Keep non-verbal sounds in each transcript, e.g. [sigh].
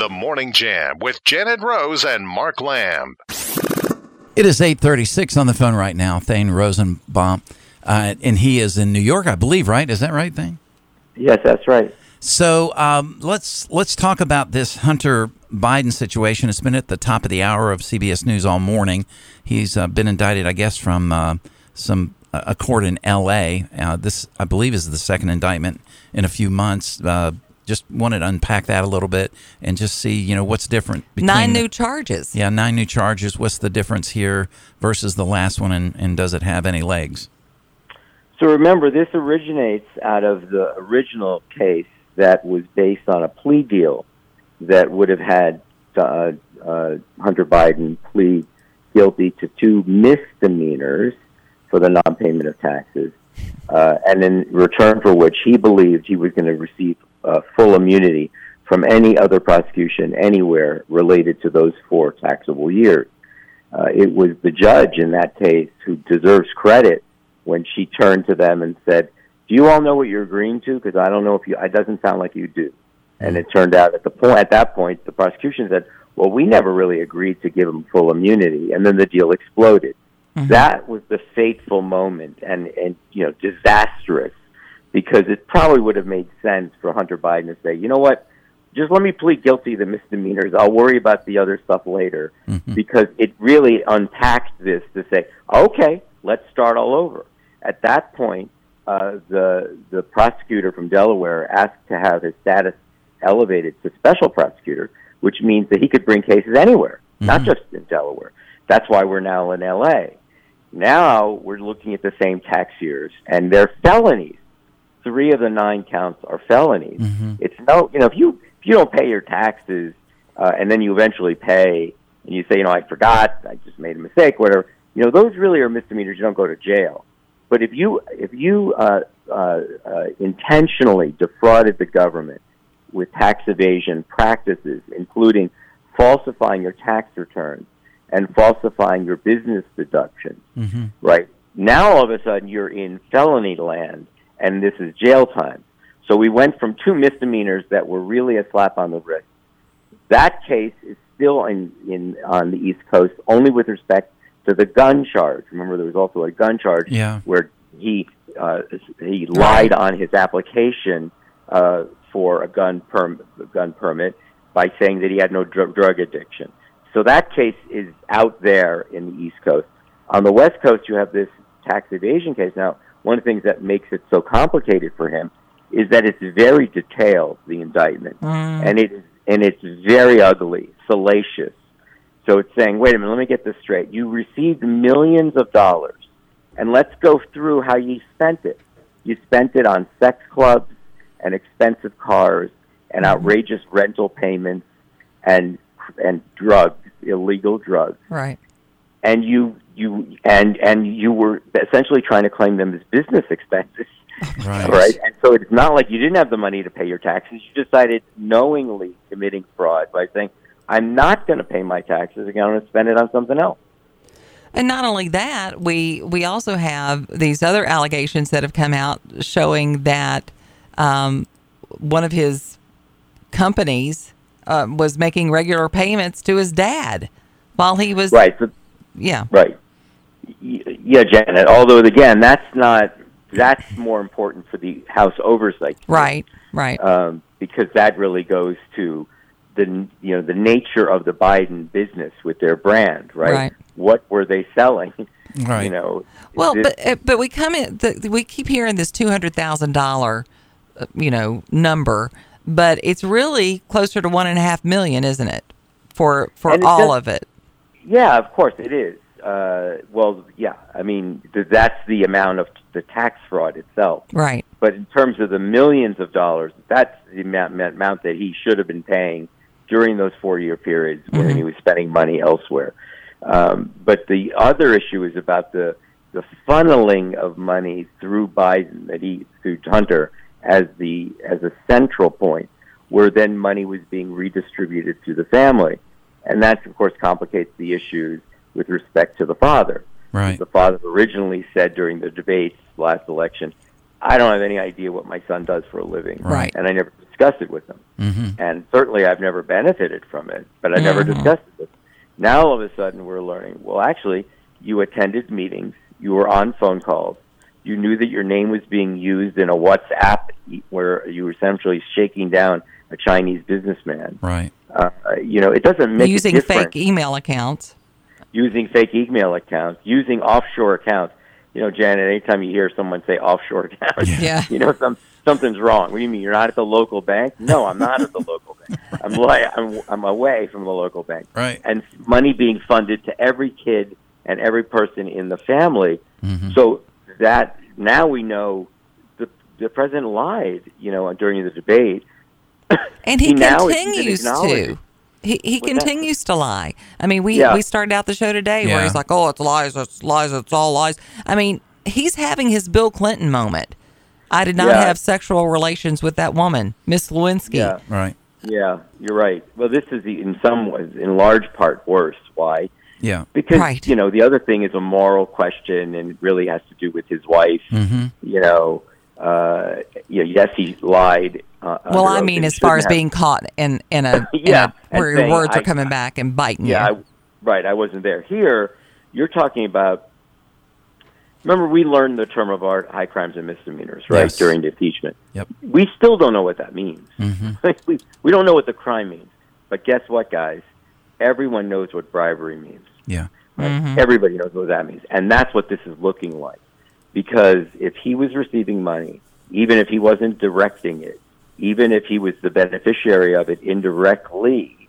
The Morning Jam with Janet Rose and Mark Lamb. It is 836 on the phone right now, Thane Rosenbaum. Uh, and he is in New York, I believe, right? Is that right, Thane? Yes, that's right. So um, let's let's talk about this Hunter Biden situation. It's been at the top of the hour of CBS News all morning. He's uh, been indicted, I guess, from uh, some a court in L.A. Uh, this, I believe, is the second indictment in a few months. Uh, just wanted to unpack that a little bit and just see, you know, what's different. Between nine new charges. Yeah, nine new charges. What's the difference here versus the last one, and, and does it have any legs? So remember, this originates out of the original case that was based on a plea deal that would have had uh, uh, Hunter Biden plead guilty to two misdemeanors for the non-payment of taxes, uh, and in return for which he believed he was going to receive uh, full immunity from any other prosecution anywhere related to those four taxable years. Uh, it was the judge in that case who deserves credit when she turned to them and said, "Do you all know what you're agreeing to? Because I don't know if you. It doesn't sound like you do." And it turned out at the point at that point, the prosecution said, "Well, we never really agreed to give him full immunity," and then the deal exploded. Mm-hmm. That was the fateful moment, and and you know, disastrous because it probably would have made sense for Hunter Biden to say, you know what, just let me plead guilty to the misdemeanors. I'll worry about the other stuff later mm-hmm. because it really unpacked this to say, okay, let's start all over. At that point, uh, the the prosecutor from Delaware asked to have his status elevated to special prosecutor, which means that he could bring cases anywhere, mm-hmm. not just in Delaware. That's why we're now in L.A. Now we're looking at the same tax years, and they're felonies three of the nine counts are felonies. Mm-hmm. It's no, you know, if you if you don't pay your taxes uh, and then you eventually pay and you say, you know, I forgot, I just made a mistake, whatever. You know, those really are misdemeanors. You don't go to jail. But if you if you uh, uh, uh, intentionally defrauded the government with tax evasion practices, including falsifying your tax returns and falsifying your business deductions, mm-hmm. right? Now all of a sudden you're in felony land and this is jail time. So we went from two misdemeanors that were really a slap on the wrist. That case is still in, in on the East Coast only with respect to the gun charge. Remember, there was also a gun charge yeah. where he uh, he lied on his application uh, for a gun perm gun permit by saying that he had no dr- drug addiction. So that case is out there in the East Coast. On the West Coast, you have this tax evasion case. Now, one of the things that makes it so complicated for him is that it's very detailed, the indictment, mm. and it and it's very ugly, salacious. So it's saying, wait a minute, let me get this straight. You received millions of dollars, and let's go through how you spent it. You spent it on sex clubs and expensive cars and mm outrageous rental payments and and drugs, illegal drugs. Right. And you you and and you were essentially trying to claim them as business expenses. [laughs] Right. right. And so it's not like you didn't have the money to pay your taxes. You decided knowingly committing fraud by saying, I'm not going to pay my taxes. I'm going to spend it on something else. And not only that, we we also have these other allegations that have come out showing that um, one of his companies uh, was making regular payments to his dad while he was right. So, yeah. Right yeah, Janet. Although again, that's not that's more important for the House oversight. Right. Right. Um, because that really goes to the you know the nature of the Biden business with their brand, right? right. What were they selling? Right. You know. Well, this, but uh, but we come in. The, we keep hearing this two hundred thousand dollar, uh, you know, number, but it's really closer to one and a half million, isn't it? For for all just, of it. Yeah, of course it is uh, well, yeah, I mean th- that's the amount of the tax fraud itself. Right. But in terms of the millions of dollars, that's the amount, amount that he should have been paying during those four-year periods mm-hmm. when he was spending money elsewhere. Um, but the other issue is about the the funneling of money through Biden that he through Hunter as the as a central point, where then money was being redistributed to the family, and that of course complicates the issues with respect to the father. Right. The father originally said during the debates last election, I don't have any idea what my son does for a living. Right. And I never discussed it with him. Mm-hmm. And certainly I've never benefited from it, but I never Mhm. discussed it with them. Now all of a sudden we're learning, well, actually, you attended meetings, you were on phone calls, you knew that your name was being used in a WhatsApp where you were essentially shaking down a Chinese businessman. Right. Uh, you know, it doesn't make Using difference fake email accounts. using fake email accounts, using offshore accounts. You know, Janet, anytime you hear someone say offshore accounts, Yeah. [laughs] you know some something's wrong. What do you mean? You're not at the local bank? No, I'm not at the local bank. [laughs] I'm li- I'm I'm away from the local bank. Right. And money being funded to every kid and every person in the family. Mhm. So that now we know the the president lied. You know, during the debate. And he, He [laughs] now is even continues acknowledging- to. He, he What's that? continues to lie. I mean, we, Yeah. we started out the show today where Yeah. he's like, oh, it's lies, it's lies, it's all lies. I mean, he's having his Bill Clinton moment. I did not Yeah. have sexual relations with that woman, Miss Lewinsky. Yeah. Right. Yeah, you're right. Well, this is the, in some ways, in large part, worse. Why? Yeah. Because Right. you know the other thing is a moral question, and it really has to do with his wife. Mm-hmm. You know, uh, you know, yes, he lied. Uh, Well, I mean, as far as have. being caught in, in a, [laughs] in Yeah, a and where your saying, words are I- coming back and biting yeah, you. I, right. I wasn't there. Here, you're talking about. Remember, we learned the term of art, high crimes and misdemeanors, right, Yes. during the impeachment. Yep. We still don't know what that means. Mm-hmm. [laughs] we, we don't know what the crime means. But guess what, guys? Everyone knows what bribery means. Yeah. Mhm. Everybody knows what that means. And that's what this is looking like. Because if he was receiving money, even if he wasn't directing it, even if he was the beneficiary of it indirectly,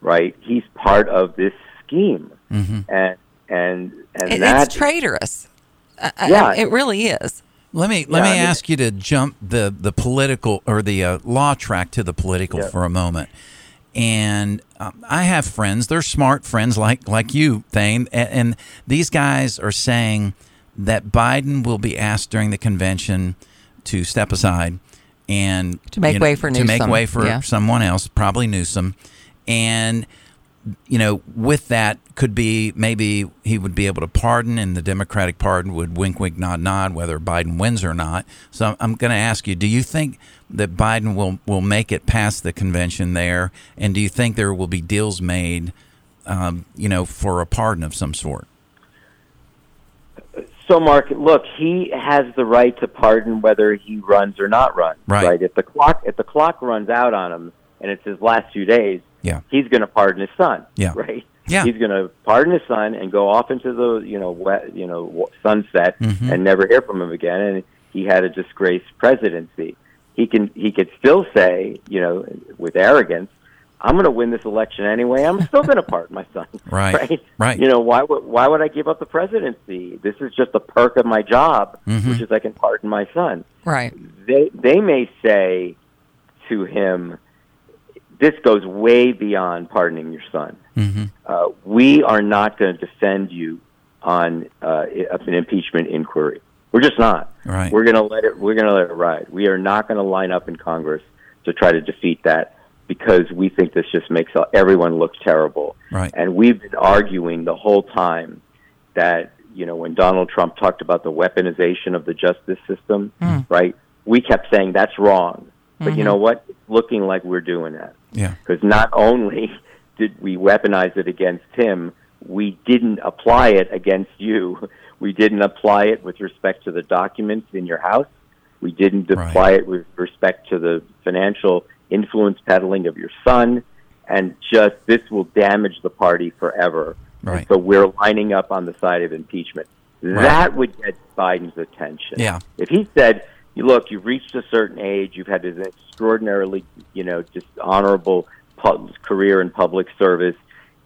right, he's part of this scheme. Mm-hmm. And and and It- that it's traitorous. I- I- Yeah. it really is. Let me let Yeah, me I mean- ask you to jump the the political or the uh, law track to the political Yeah. for a moment. And um, I have friends; they're smart friends like like you, Thane, and, and these guys are saying that Biden will be asked during the convention to step aside and To make you know, way for to make way for yeah. someone else, probably Newsom, and you know, with that could be maybe he would be able to pardon, and the Democratic pardon would wink, wink, nod, nod, whether Biden wins or not. So I'm going to ask you: Do you think that Biden will will make it past the convention there, and do you think there will be deals made, um, you know, for a pardon of some sort? So, Mark, look, he has the right to pardon whether he runs or not runs. Right. If the clock if the clock runs out on him and it's his last few days, Yeah. he's going to pardon his son. Yeah. Right. Yeah. He's going to pardon his son and go off into the you know wet, you know sunset Mhm. and never hear from him again. And he had a disgraced presidency. He can he could still say you know with arrogance, I'm going to win this election anyway. I'm still going to pardon my son. [laughs] Right. Right. Right. You know why would why would I give up the presidency? This is just a perk of my job, Mhm. which is I can pardon my son. Right. They they may say to him, "This goes way beyond pardoning your son. Mm-hmm. Uh, we are not going to defend you on uh, an impeachment inquiry. We're just not. Right. We're going to let it. We're going to let it ride. We are not going to line up in Congress to try to defeat that because we think this just makes everyone look terrible. Right. And we've been arguing the whole time that you know when Donald Trump talked about the weaponization of the justice system, Mm. right? We kept saying that's wrong. But you Mhm. know what? It's looking like we're doing that Yeah. because not only [laughs] did we weaponize it against him, we didn't apply it against you. [laughs] We didn't apply it with respect to the documents in your house. We didn't Right. apply it with respect to the financial influence peddling of your son. And just this will damage the party forever. Right. so we're lining up on the side of impeachment. That would get Biden's attention. Yeah. If he said, look, you've reached a certain age, you've had an extraordinarily, you know, just honorable career in public service,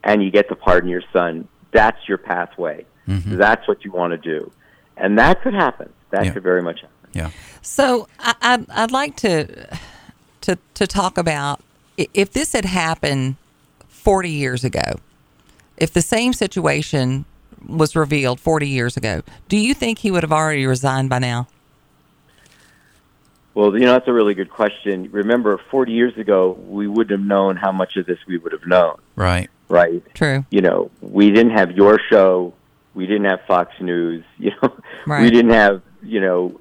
and you get to pardon your son," that's your pathway. Mhm. That's what you want to do, and that could happen. That Yeah. could very much happen. Yeah. So I, I'd, I'd like to to to talk about if this had happened 40 years ago, if the same situation was revealed 40 years ago, do you think he would have already resigned by now? Well, you know, that's a really good question. Remember, 40 years ago, we wouldn't have known how much of this we would have known, Right. right? True. you know, we didn't have your show, we didn't have Fox News, [laughs] you know, we didn't have, you know,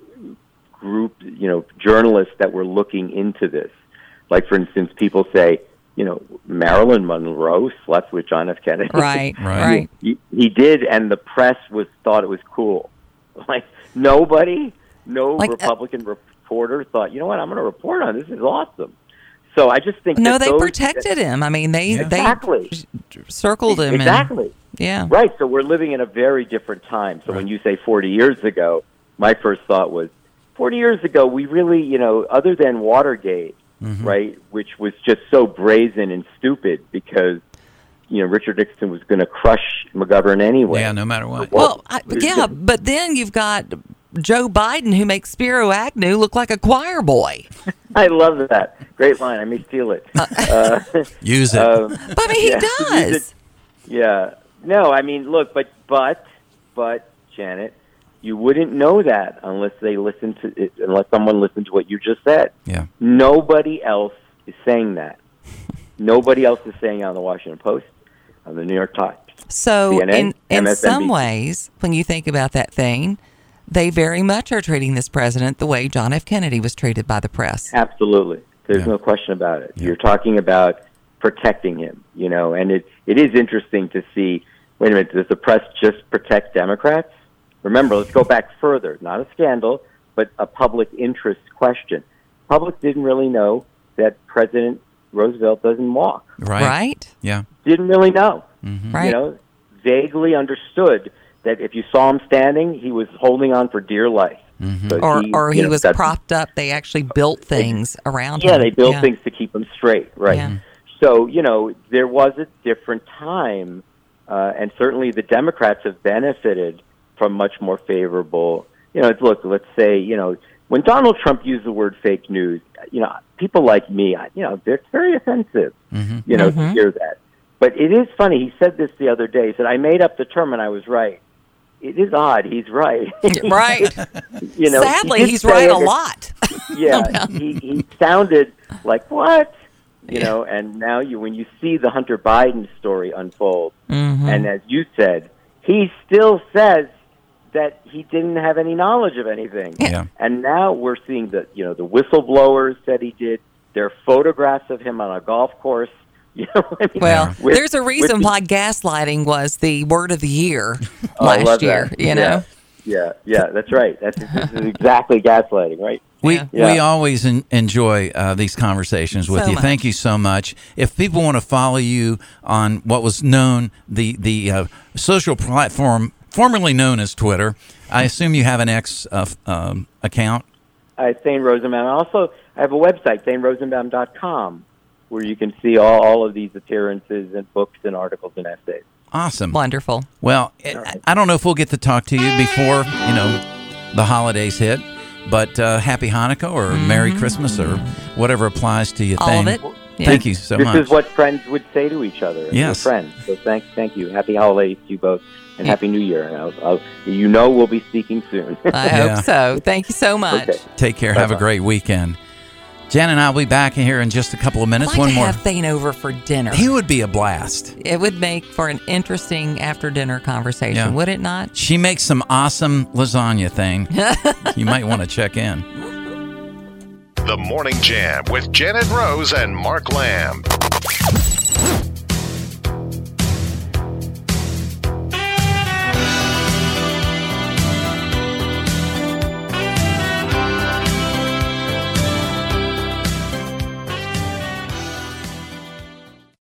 group, you know, journalists that were looking into this. Like for instance, people say, you know, Marilyn Monroe slept with John F. Kennedy. Right, [laughs] Right. right. he, he did, and the press was thought it was cool. [laughs] Like nobody, no Like, uh, Republican reporter thought, you know what, I'm going to report on this. This is awesome. So I just think No, they those- protected him. I mean, they Yeah. they Exactly. circled him. exactly. And, yeah. Right. So we're living in a very different time. So when you say 40 years ago, my first thought was 40 years ago, we really, you know, other than Watergate, Mm-hmm. right, which was just so brazen and stupid because, you know, Richard Nixon was going to crush McGovern anyway. Yeah, no matter what. Well, I, yeah, but then you've got Joe Biden who makes Spiro Agnew look like a choir boy. [laughs] I love that. Great line. I may steal it. Uh, [laughs] Use it. um, But I mean, he Yeah. [laughs] does. Yeah. No, I mean, look, but but but Janet, you wouldn't know that unless they listen to it, unless someone listened to what you just said. yeah. Nobody else is saying that. Nobody else is saying it on the Washington Post, on the New York Times. So, CNN, in in some ways, when you think about that thing, they very much are treating this president the way John F. Kennedy was treated by the press. Absolutely. There's Yeah. no question about it. You're talking about protecting him, you know, and it it is interesting to see wait a minute, does the press just protect Democrats? Remember, let's go back further. Not a scandal, but a public interest question. Public didn't really know that President Roosevelt doesn't walk. Right. Right? Yeah. Didn't really know. Mm-hmm. Right. You know, vaguely understood that if you saw him standing, he was holding on for dear life. Mm-hmm. But or or he know, was propped up. They actually uh, built things around him. Yeah, they built Yeah. things to keep him straight, right? Yeah. So you know, there was a different time, uh, and certainly the Democrats have benefited from much more favorable. You know, look, let's say you know when Donald Trump used the word fake news, you know, people like me, you know, it's very offensive. You know, to hear that. But it is funny. He said this the other day. He said, "I made up the term and I was right." It is odd. He's right. [laughs] Right. [laughs] you know, Sadly, did he's right a lot. [laughs] yeah, he, he sounded like what you know, and now you when you see the Hunter Biden story unfold, Mm-hmm. and as you said, he still says that he didn't have any knowledge of anything. Yeah. And now we're seeing that you know the whistleblowers said he did. There are photographs of him on a golf course. [laughs] You know, what I mean? Well, With- there's a reason with the- why gaslighting was the word of the year [laughs] last year. that. You Yeah. know, Yeah, yeah, that's right. That's this is [laughs] exactly gaslighting, right? We Yeah. Yeah. we always en- enjoy uh, these conversations with So you. Thank you so much. If people want to follow you on what was known the the uh, social platform formerly known as Twitter, I assume you have an X uh, um, account. uh, Thane Rosenbaum. Also, I have a website, thanerosenbaum.com, where you can see all, all of these appearances and books and articles and essays. Awesome. wonderful. Well, I I don't know if we'll get to talk to you before you know the holidays hit, but uh, Happy Hanukkah or Merry Christmas or whatever applies to you. Mm-hmm. All of it. Yeah. Thank you so this much. is what friends would say to each other. Yes. Friends. So thank, thank you. Happy holidays to you both, and happy New Year. And I'll, I'll, you know we'll be speaking soon. [laughs] I Yeah. hope so. Thank you so much. Okay. Take care. Have a Bye-bye. great weekend. Jan and I will be back here in just a couple of I'd minutes. like One to more. have Thane over for dinner. He would be a blast. It would make for an interesting after dinner conversation, Yeah. would it not? She makes some awesome lasagna thing. [laughs] you might want to check in. The Morning Jam with Janet Rose and Mark Lamb.